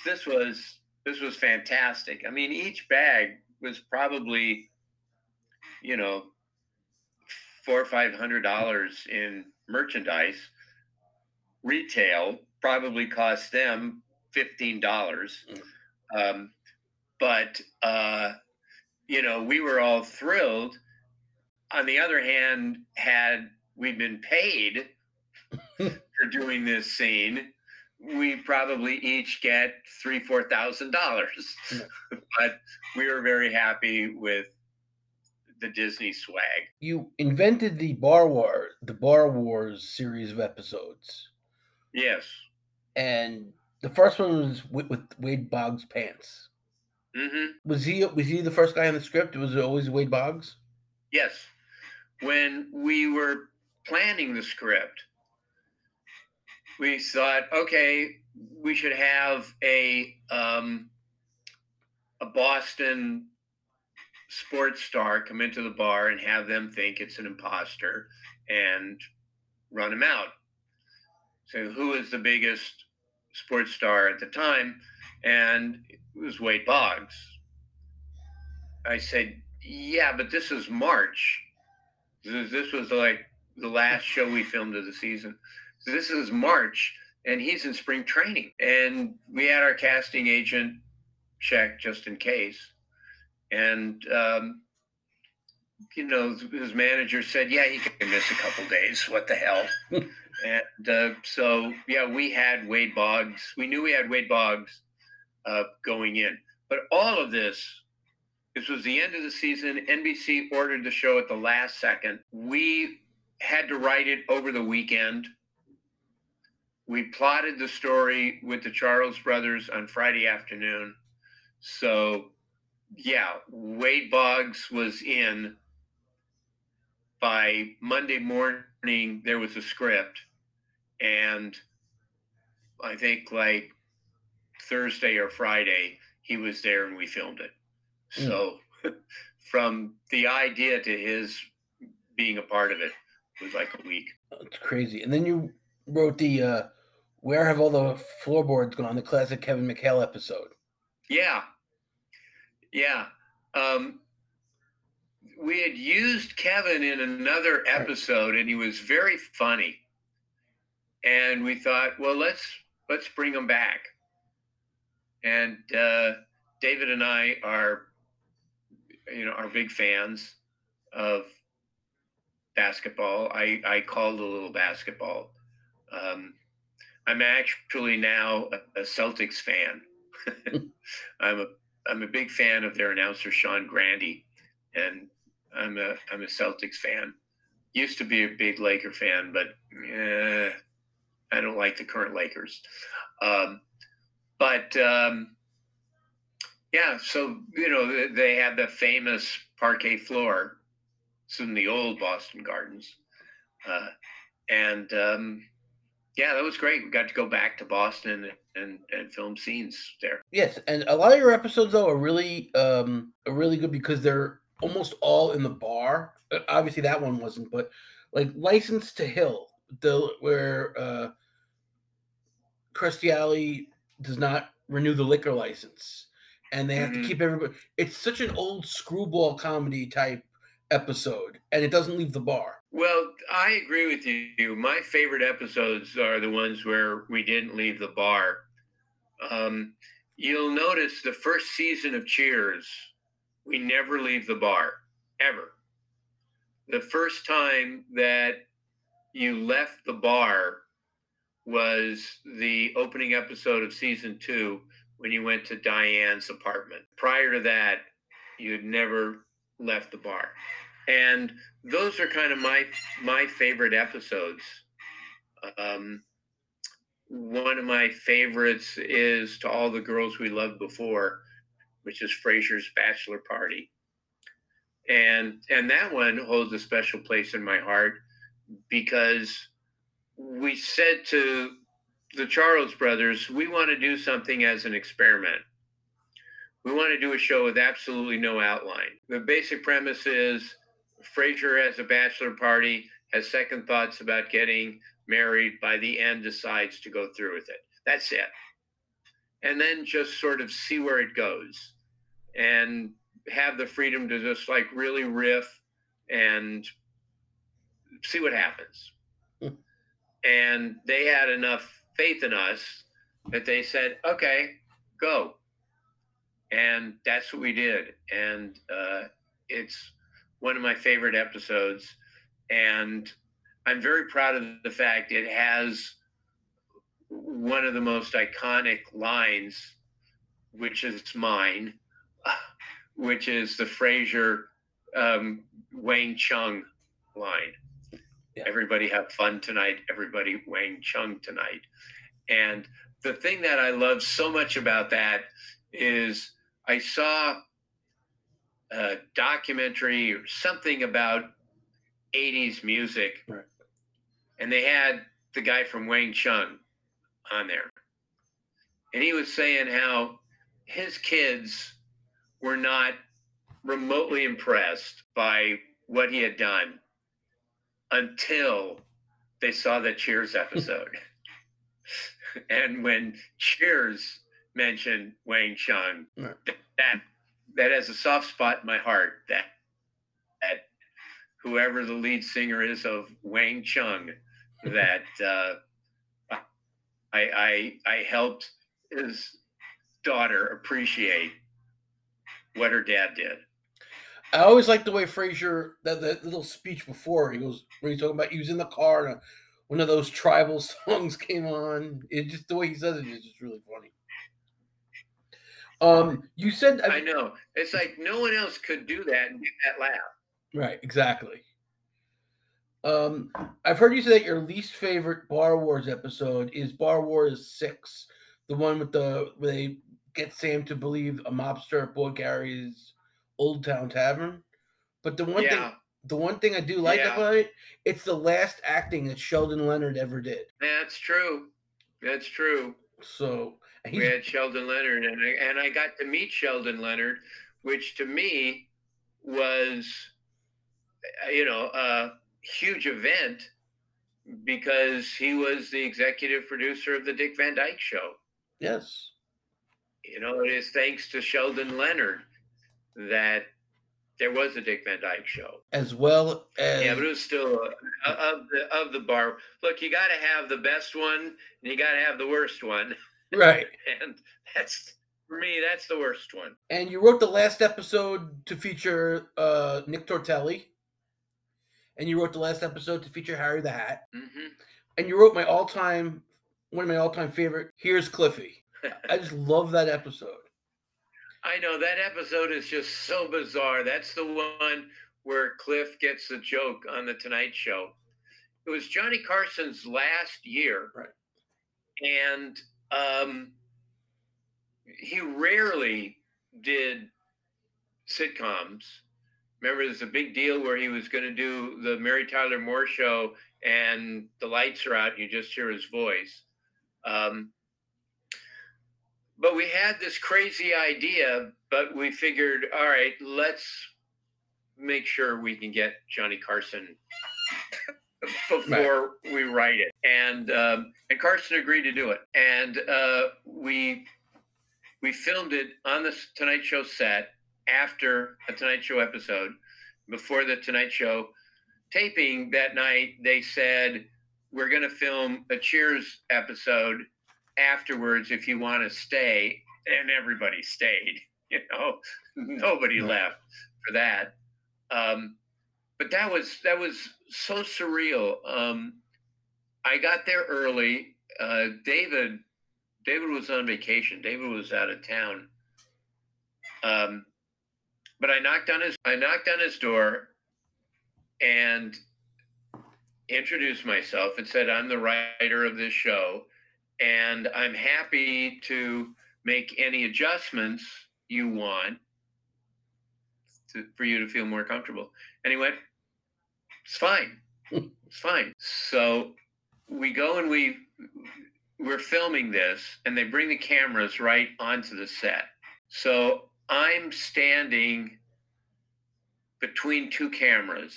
This was this was fantastic. I mean, each bag was probably you know, four or five hundred dollars in merchandise. Retail probably cost them fifteen dollars. Um, but uh, you know, we were all thrilled. On the other hand, had we been paid [laughs] for doing this scene, we probably each get three, four thousand dollars. [laughs] but we were very happy with the Disney swag. You invented the Bar War, the Bar Wars series of episodes, Yes. and the first one was with, with Wade Boggs' pants. hmm Was he was he the first guy on the script? Was it always Wade Boggs? Yes. When we were planning the script, we thought, okay, we should have a um, a Boston sports star come into the bar and have them think it's an imposter and run him out. So, who is the biggest sports star at the time? And it was Wade Boggs. I said, yeah, but this is March. This was like the last show we filmed of the season. This is March, and he's in spring training. And we had our casting agent check just in case. And, um, you know, his manager said, yeah, he can miss a couple days. What the hell? [laughs] and uh, so, yeah, we had Wade Boggs. We knew we had Wade Boggs uh, going in. But all of this this was the end of the season. NBC ordered the show at the last second. We had to write it over the weekend. We plotted the story with the Charles brothers on Friday afternoon. So, yeah, Wade Boggs was in. By Monday morning, there was a script. And I think like Thursday or Friday, he was there and we filmed it. Mm. So [laughs] from the idea to his being a part of it was like a week. It's crazy. And then you wrote the uh, "Where Have All the Floorboards Gone?" the classic Kevin McHale episode. Yeah. Yeah. Um, we had used Kevin in another episode and he was very funny. And we thought, well, let's let's bring him back. And uh, David and I are you know, are big fans of basketball. I, I called a little basketball. Um, I'm actually now a, a Celtics fan. [laughs] I'm a I'm a big fan of their announcer Sean Grande, and I'm a I'm a Celtics fan. Used to be a big Laker fan, but eh, I don't like the current Lakers. Um, but um, yeah, so you know they have the famous parquet floor. It's in the old Boston Gardens, uh, and um, yeah, that was great. We got to go back to Boston and and film scenes there. Yes, and a lot of your episodes though are really um are really good because they're almost all in the bar. Uh, Obviously that one wasn't, but like License to Hill, the where uh Alley does not renew the liquor license and they have Mhm. to keep everybody it's such an old screwball comedy type episode and it doesn't leave the bar. Well, I agree with you. My favorite episodes are the ones where we didn't leave the bar. Um, you'll notice the first season of Cheers, we never leave the bar, ever. The first time that you left the bar was the opening episode of season two when you went to Diane's apartment. Prior to that, you had never left the bar. And those are kind of my my favorite episodes. Um, one of my favorites is to all the girls we loved before, which is Frasier's bachelor party, and and that one holds a special place in my heart because we said to the Charles brothers, we want to do something as an experiment. We want to do a show with absolutely no outline. The basic premise is Frasier has a bachelor party, has second thoughts about getting married, by the end decides to go through with it. That's it. And then just sort of see where it goes and have the freedom to just like really riff and see what happens. Hmm. and they had enough faith in us that they said, okay, go. And that's what we did. And uh, it's one of my favorite episodes. And I'm very proud of the fact it has one of the most iconic lines, which is mine, [laughs] which is the Frasier um, Wang Chung line. Yeah. Everybody have fun tonight. Everybody Wang Chung tonight. And the thing that I love so much about that is I saw a documentary or something about 80s music. Right. And they had the guy from Wang Chung on there. And he was saying how his kids were not remotely impressed by what he had done until they saw the Cheers [laughs] episode. [laughs] and when Cheers mentioned Wang Chung, Right. that that has a soft spot in my heart. That that whoever the lead singer is of Wang Chung, that [laughs] uh, I I I helped his daughter appreciate what her dad did. I always like the way Frasier that, that little speech before he goes when he's talking about he was in the car and one of those tribal [laughs] songs came on. It just the way he says it is just really funny. Um, you said I know. It's like no one else could do that and get that laugh. right, exactly. Um, I've heard you say that your least favorite Bar Wars episode is Bar Wars Six, the one with the where they get Sam to believe a mobster at Boy Gary's Old Town Tavern. But the one thing the one thing I do like Yeah. about it, it's the last acting that Sheldon Leonard ever did. that's true. That's true. So We had Sheldon Leonard, and I, and I got to meet Sheldon Leonard, which to me was, uh, you know, a huge event because he was the executive producer of the Dick Van Dyke Show. yes, You know, it is thanks to Sheldon Leonard that there was a Dick Van Dyke Show. as well as Yeah, but it was still uh, of the of the bar. Look, you got to have the best one, and you got to have the worst one, [laughs] right. [laughs] and that's for me. That's the worst one. And you wrote the last episode to feature uh, Nick Tortelli, and you wrote the last episode to feature Harry the Hat, hmm and you wrote my all-time one of my all-time favorite. Here's Cliffy. [laughs] I just love that episode. I know that episode is just so bizarre. That's the one where Cliff gets the joke on the Tonight Show. It was Johnny Carson's last year, Right. and um, he rarely did sitcoms. Remember, there's a big deal where he was going to do the Mary Tyler Moore show, and the lights are out, you just hear his voice. Um, but we had this crazy idea, but we figured, all right, let's make sure we can get Johnny Carson [laughs] before we write it. And um, and Carson agreed to do it. And uh, we we filmed it on the Tonight Show set after a Tonight Show episode. Before the Tonight Show taping that night, they said we're going to film a Cheers episode afterwards if you want to stay. And everybody stayed. [laughs] You know, nobody left for that. Um, but that was that was so surreal. Um, I got there early. Uh, David David was on vacation. David was out of town. Um, but I knocked on his I knocked on his door and introduced myself and said I'm the writer of this show and I'm happy to make any adjustments you want to, for you to feel more comfortable. Went, "It's fine, it's fine." So we go and we we're filming this, and they bring the cameras right onto the set. So I'm standing between two cameras,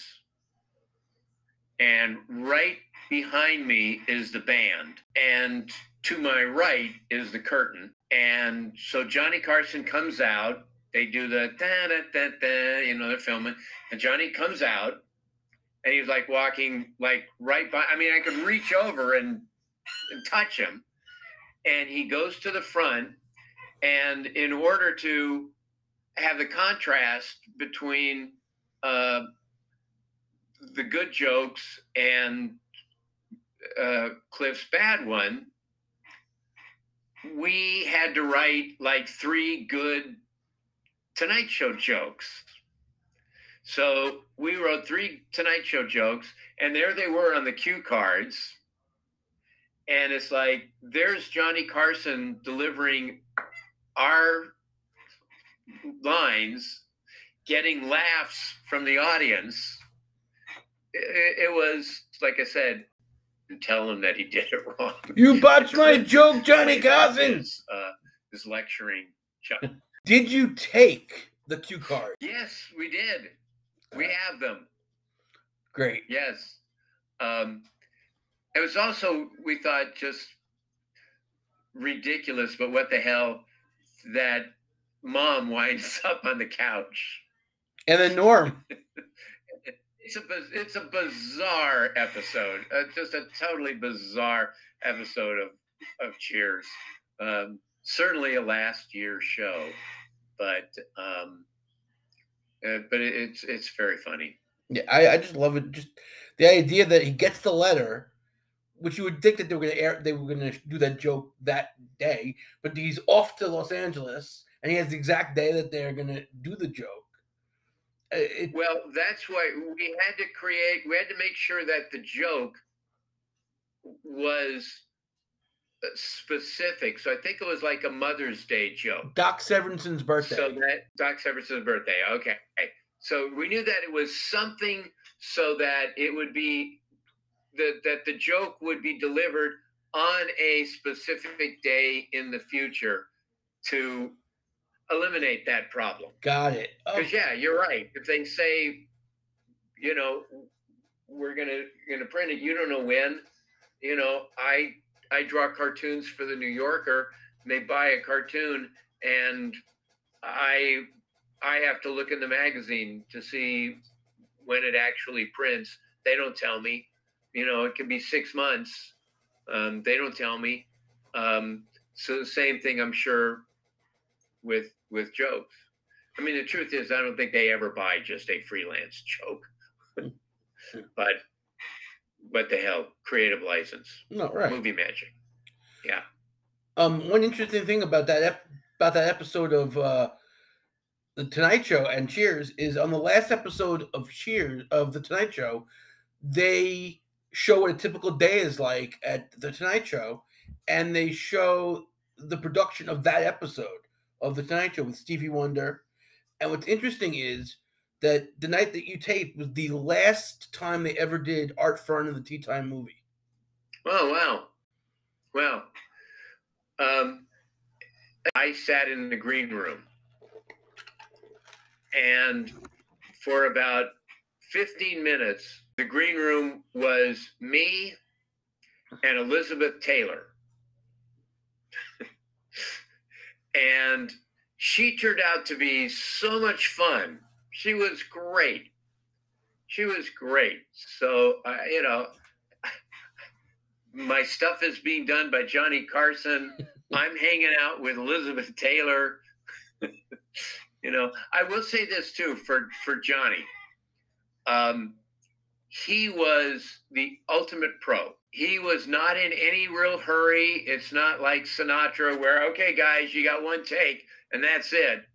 and right behind me is the band, and to my right is the curtain. And so Johnny Carson comes out. they do the da da da da, you know, they're filming, and Johnny comes out, and he's like walking like right by. I mean, I could reach over and, and touch him, and he goes to the front, and in order to have the contrast between uh, the good jokes and uh, Cliff's bad one, we had to write like three good Tonight Show jokes. So we wrote three Tonight Show jokes, and there they were on the cue cards. And it's like, there's Johnny Carson delivering our lines, getting laughs from the audience. It, it was, like I said, tell him that he did it wrong. You botched my [laughs] joke, Johnny Carson. His, uh, his lecturing. Chuck. Did you take the cue card? Yes, we did. We have them. Great. Yes. Um, it was also, we thought, just ridiculous, but what the hell, that mom [laughs] winds up on the couch. And then Norm. [laughs] it's a it's a bizarre episode. Uh, just a totally bizarre episode of of Cheers. Um, certainly a last year show, but um, uh, but it, it's it's very funny. Yeah, I, I just love it. Just the idea that he gets the letter, which you would think that they were gonna air, they were gonna do that joke that day, but he's off to Los Angeles and he has the exact day that they're gonna do the joke. Uh, It, Well, that's why we had to create. We had to make sure that the joke was specific. So I think it was like a Mother's Day joke. Doc Severinsen's birthday. So that Doc Severson's birthday. Okay. So we knew that it was something so that it would be that that the joke would be delivered on a specific day in the future to eliminate that problem. Got it. Oh, Because yeah, you're right. If they say, you know, we're gonna gonna print it, you don't know when. You know, I I draw cartoons for the New Yorker. They buy a cartoon, and I I have to look in the magazine to see when it actually prints. They don't tell me. You know, it can be six months. Um, they don't tell me. Um, so the same thing, I'm sure, with with jokes. I mean, the truth is, I don't think they ever buy just a freelance joke. [laughs] but what the hell? Creative license, no, right. movie magic. Yeah. Um, one interesting thing about that ep- about that episode of uh, the Tonight Show and Cheers is on the last episode of Cheers of the Tonight Show, they show what a typical day is like at the Tonight Show, and they show the production of that episode of the Tonight Show with Stevie Wonder. And what's interesting is that the night that you taped was the last time they ever did Art Fern in the Tea Time movie. Oh wow, wow. Um, I sat in the green room, and for about fifteen minutes, the green room was me and Elizabeth Taylor, [laughs] and she turned out to be so much fun. She was great. She was great. So, uh, you know, my stuff is being done by Johnny Carson. [laughs] I'm hanging out with Elizabeth Taylor. [laughs] you know, I will say this too for for Johnny. Um, he was the ultimate pro. He was not in any real hurry. It's not like Sinatra, where okay, guys, you got one take and that's it.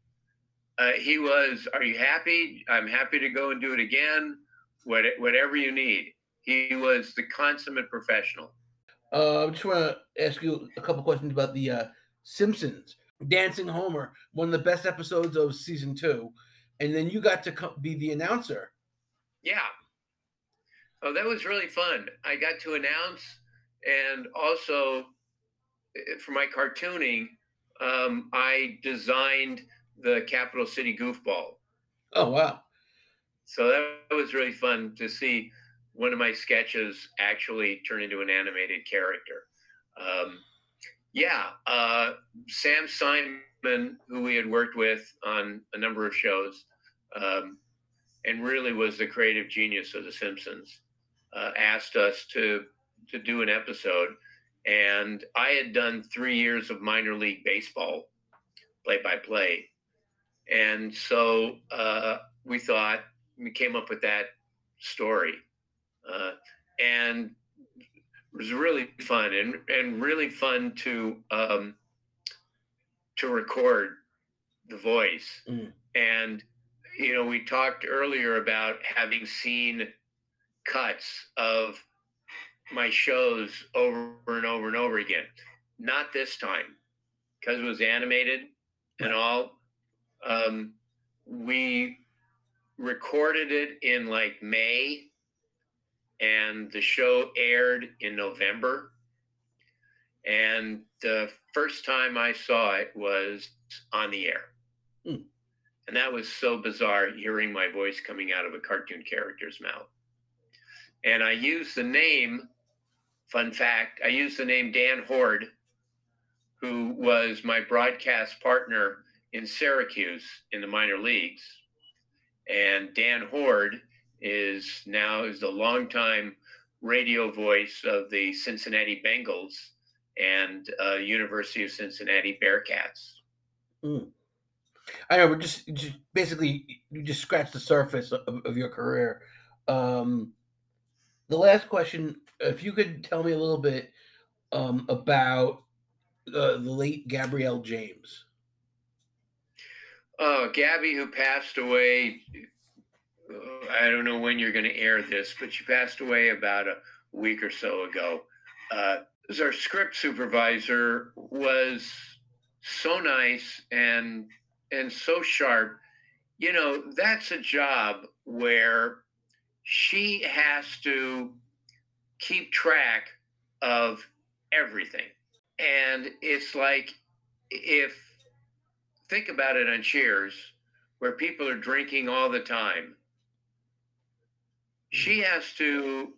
Uh, he was, "Are you happy? I'm happy to go and do it again. What, whatever you need." He was the consummate professional. Uh, I just want to ask you a couple questions about the uh, Simpsons. Dancing Homer, one of the best episodes of season two, and then you got to co- be the announcer. Yeah. Oh, that was really fun. I got to announce, and also eh, for my cartooning, um, I designed the Capital City Goofball. Oh wow! So that was really fun to see one of my sketches actually turn into an animated character. Um, yeah, uh, Sam Simon, who we had worked with on a number of shows, um, and really was the creative genius of The Simpsons, uh, asked us to to do an episode, and I had done three years of minor league baseball, play by play, and so uh, we thought we came up with that story, uh, and it was really fun and and really fun to um, to record the voice. Mm. And you know, we talked earlier about having seen cuts of my shows over and over and over again. Not this time, because it was animated and all. Um, we recorded it in like May and the show aired in November. And the first time I saw it was on the air. Hmm. And that was so bizarre hearing my voice coming out of a cartoon character's mouth. And I used the name, fun fact, I used the name Dan Hoard, who was my broadcast partner in Syracuse in the minor leagues. And Dan Hoard is now is the longtime radio voice of the Cincinnati Bengals and uh, University of Cincinnati Bearcats. Mm. I know, we're just, just basically you just scratched the surface of, of your career. Um, the last question, if you could tell me a little bit um, about uh, the late Gabrielle James. Uh, Gabby, who passed away I don't know when you're going to air this, but she passed away about a week or so ago. Uh, our script supervisor was so nice and and so sharp. You know, that's a job where she has to keep track of everything. And it's like if think about it on Cheers, where people are drinking all the time she has to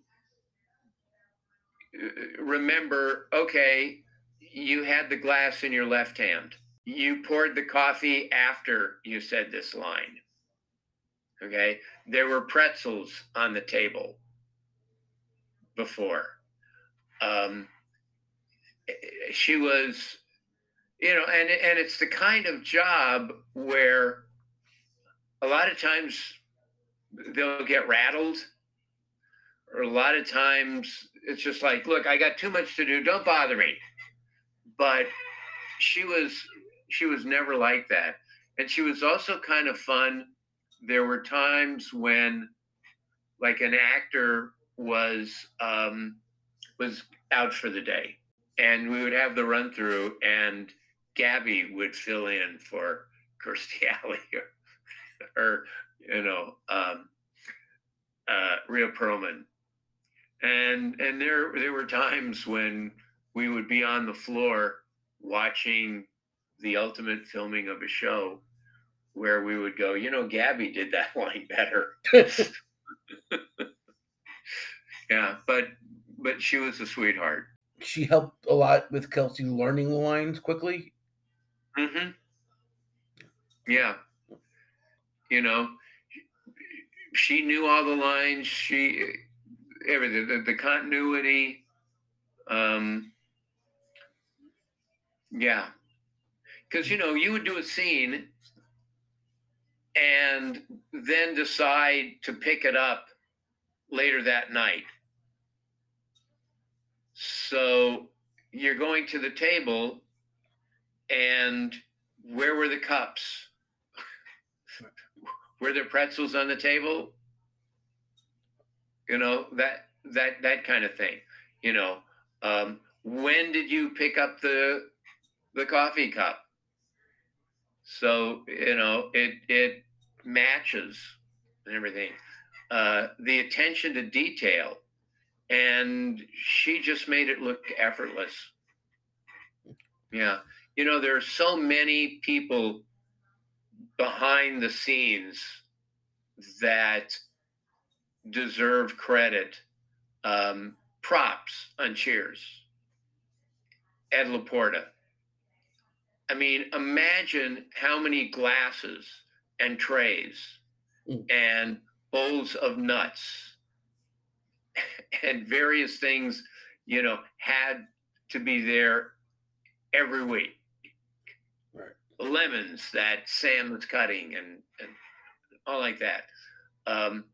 uh, remember okay, you had the glass in your left hand. You poured the coffee after you said this line. Okay. There were pretzels on the table before. Um, she was, you know, and, and it's the kind of job where a lot of times they'll get rattled or a lot of times it's just like, look, I got too much to do. Don't bother me. But she was she was never like that. And she was also kind of fun. There were times when like an actor was um was out for the day and we would have the run through and Gabby would fill in for Kirstie Alley [laughs] or, or you know um uh Rhea Perlman and and there there were times when we would be on the floor watching the ultimate filming of a show where we would go, you know, Gabby did that [laughs] line better. [laughs] yeah, but but she was a sweetheart. She helped a lot with Kelsey learning the lines quickly. Mm-hmm. Yeah. You know, she knew all the lines. She everything, the, the continuity. Um, yeah, because you know you would do a scene and then decide to pick it up later that night. So you're going to the table, and where were the cups? [laughs] were there pretzels on the table? you know that that that kind of thing you know. Um, when did you pick up the the coffee cup? So you know it it matches and everything. Uh, the attention to detail and she just made it look effortless. Yeah you know there are so many people behind the scenes that deserve credit. Um, props on Cheers. Ed Laporta. I mean, imagine how many glasses and trays Mm. and bowls of nuts [laughs] and various things, you know, had to be there every week. Lemons that Sam was cutting and, and all like that. Um,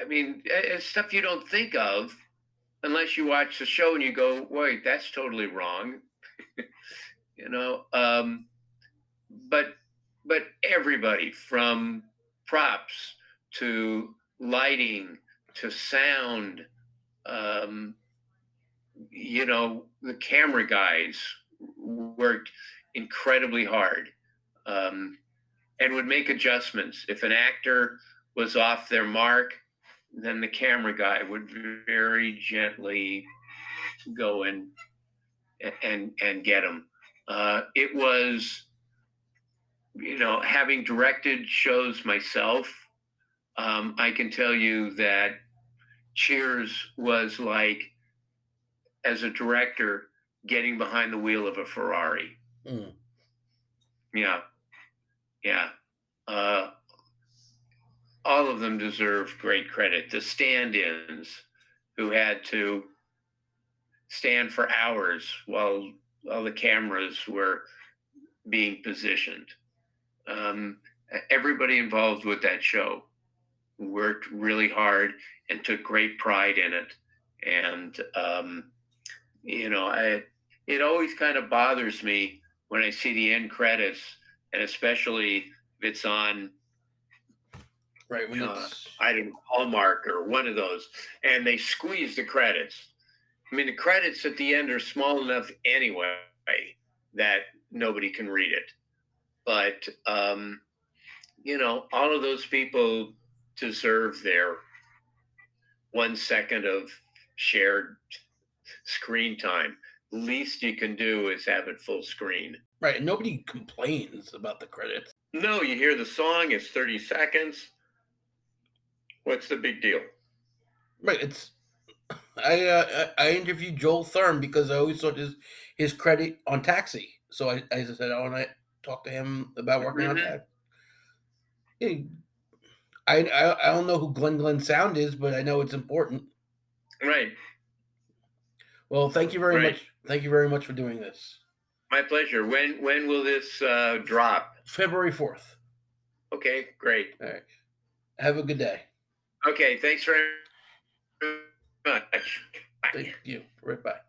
I mean, it's stuff you don't think of unless you watch the show and you go, wait, that's totally wrong. [laughs] you know, um, but but everybody from props to lighting to sound, um, you know, the camera guys worked incredibly hard um, and would make adjustments. If an actor was off their mark, then the camera guy would very gently go and and and get them. Uh, it was, you know, having directed shows myself, um, I can tell you that Cheers was like, as a director, getting behind the wheel of a Ferrari. Mm. Yeah, yeah. Uh, all of them deserve great credit. The stand-ins who had to stand for hours while while the cameras were being positioned. Um, everybody involved with that show worked really hard and took great pride in it. And um, you know, I it always kind of bothers me when I see the end credits, and especially if it's on Right. When Uh, I don't know, Hallmark or one of those, and they squeeze the credits. I mean, the credits at the end are small enough anyway that nobody can read it. But, um, you know, all of those people deserve their one second of shared screen time. Least you can do is have it full screen. right, and nobody complains about the credits. No, you hear the song, it's 30 seconds. What's the big deal? Right. It's [laughs] I uh, I interviewed Joel Thurm because I always thought his his credit on Taxi. So I, I said I want to talk to him about working on Mhm. that. Yeah, I, I I don't know who Glen Glenn Sound is, but I know it's important. Right. Well, thank you very Right. much. Thank you very much for doing this. My pleasure. When when will this uh, drop? February fourth. Okay, great. All right. Have a good day. Okay, thanks very much. Bye. Thank you. Right. Bye.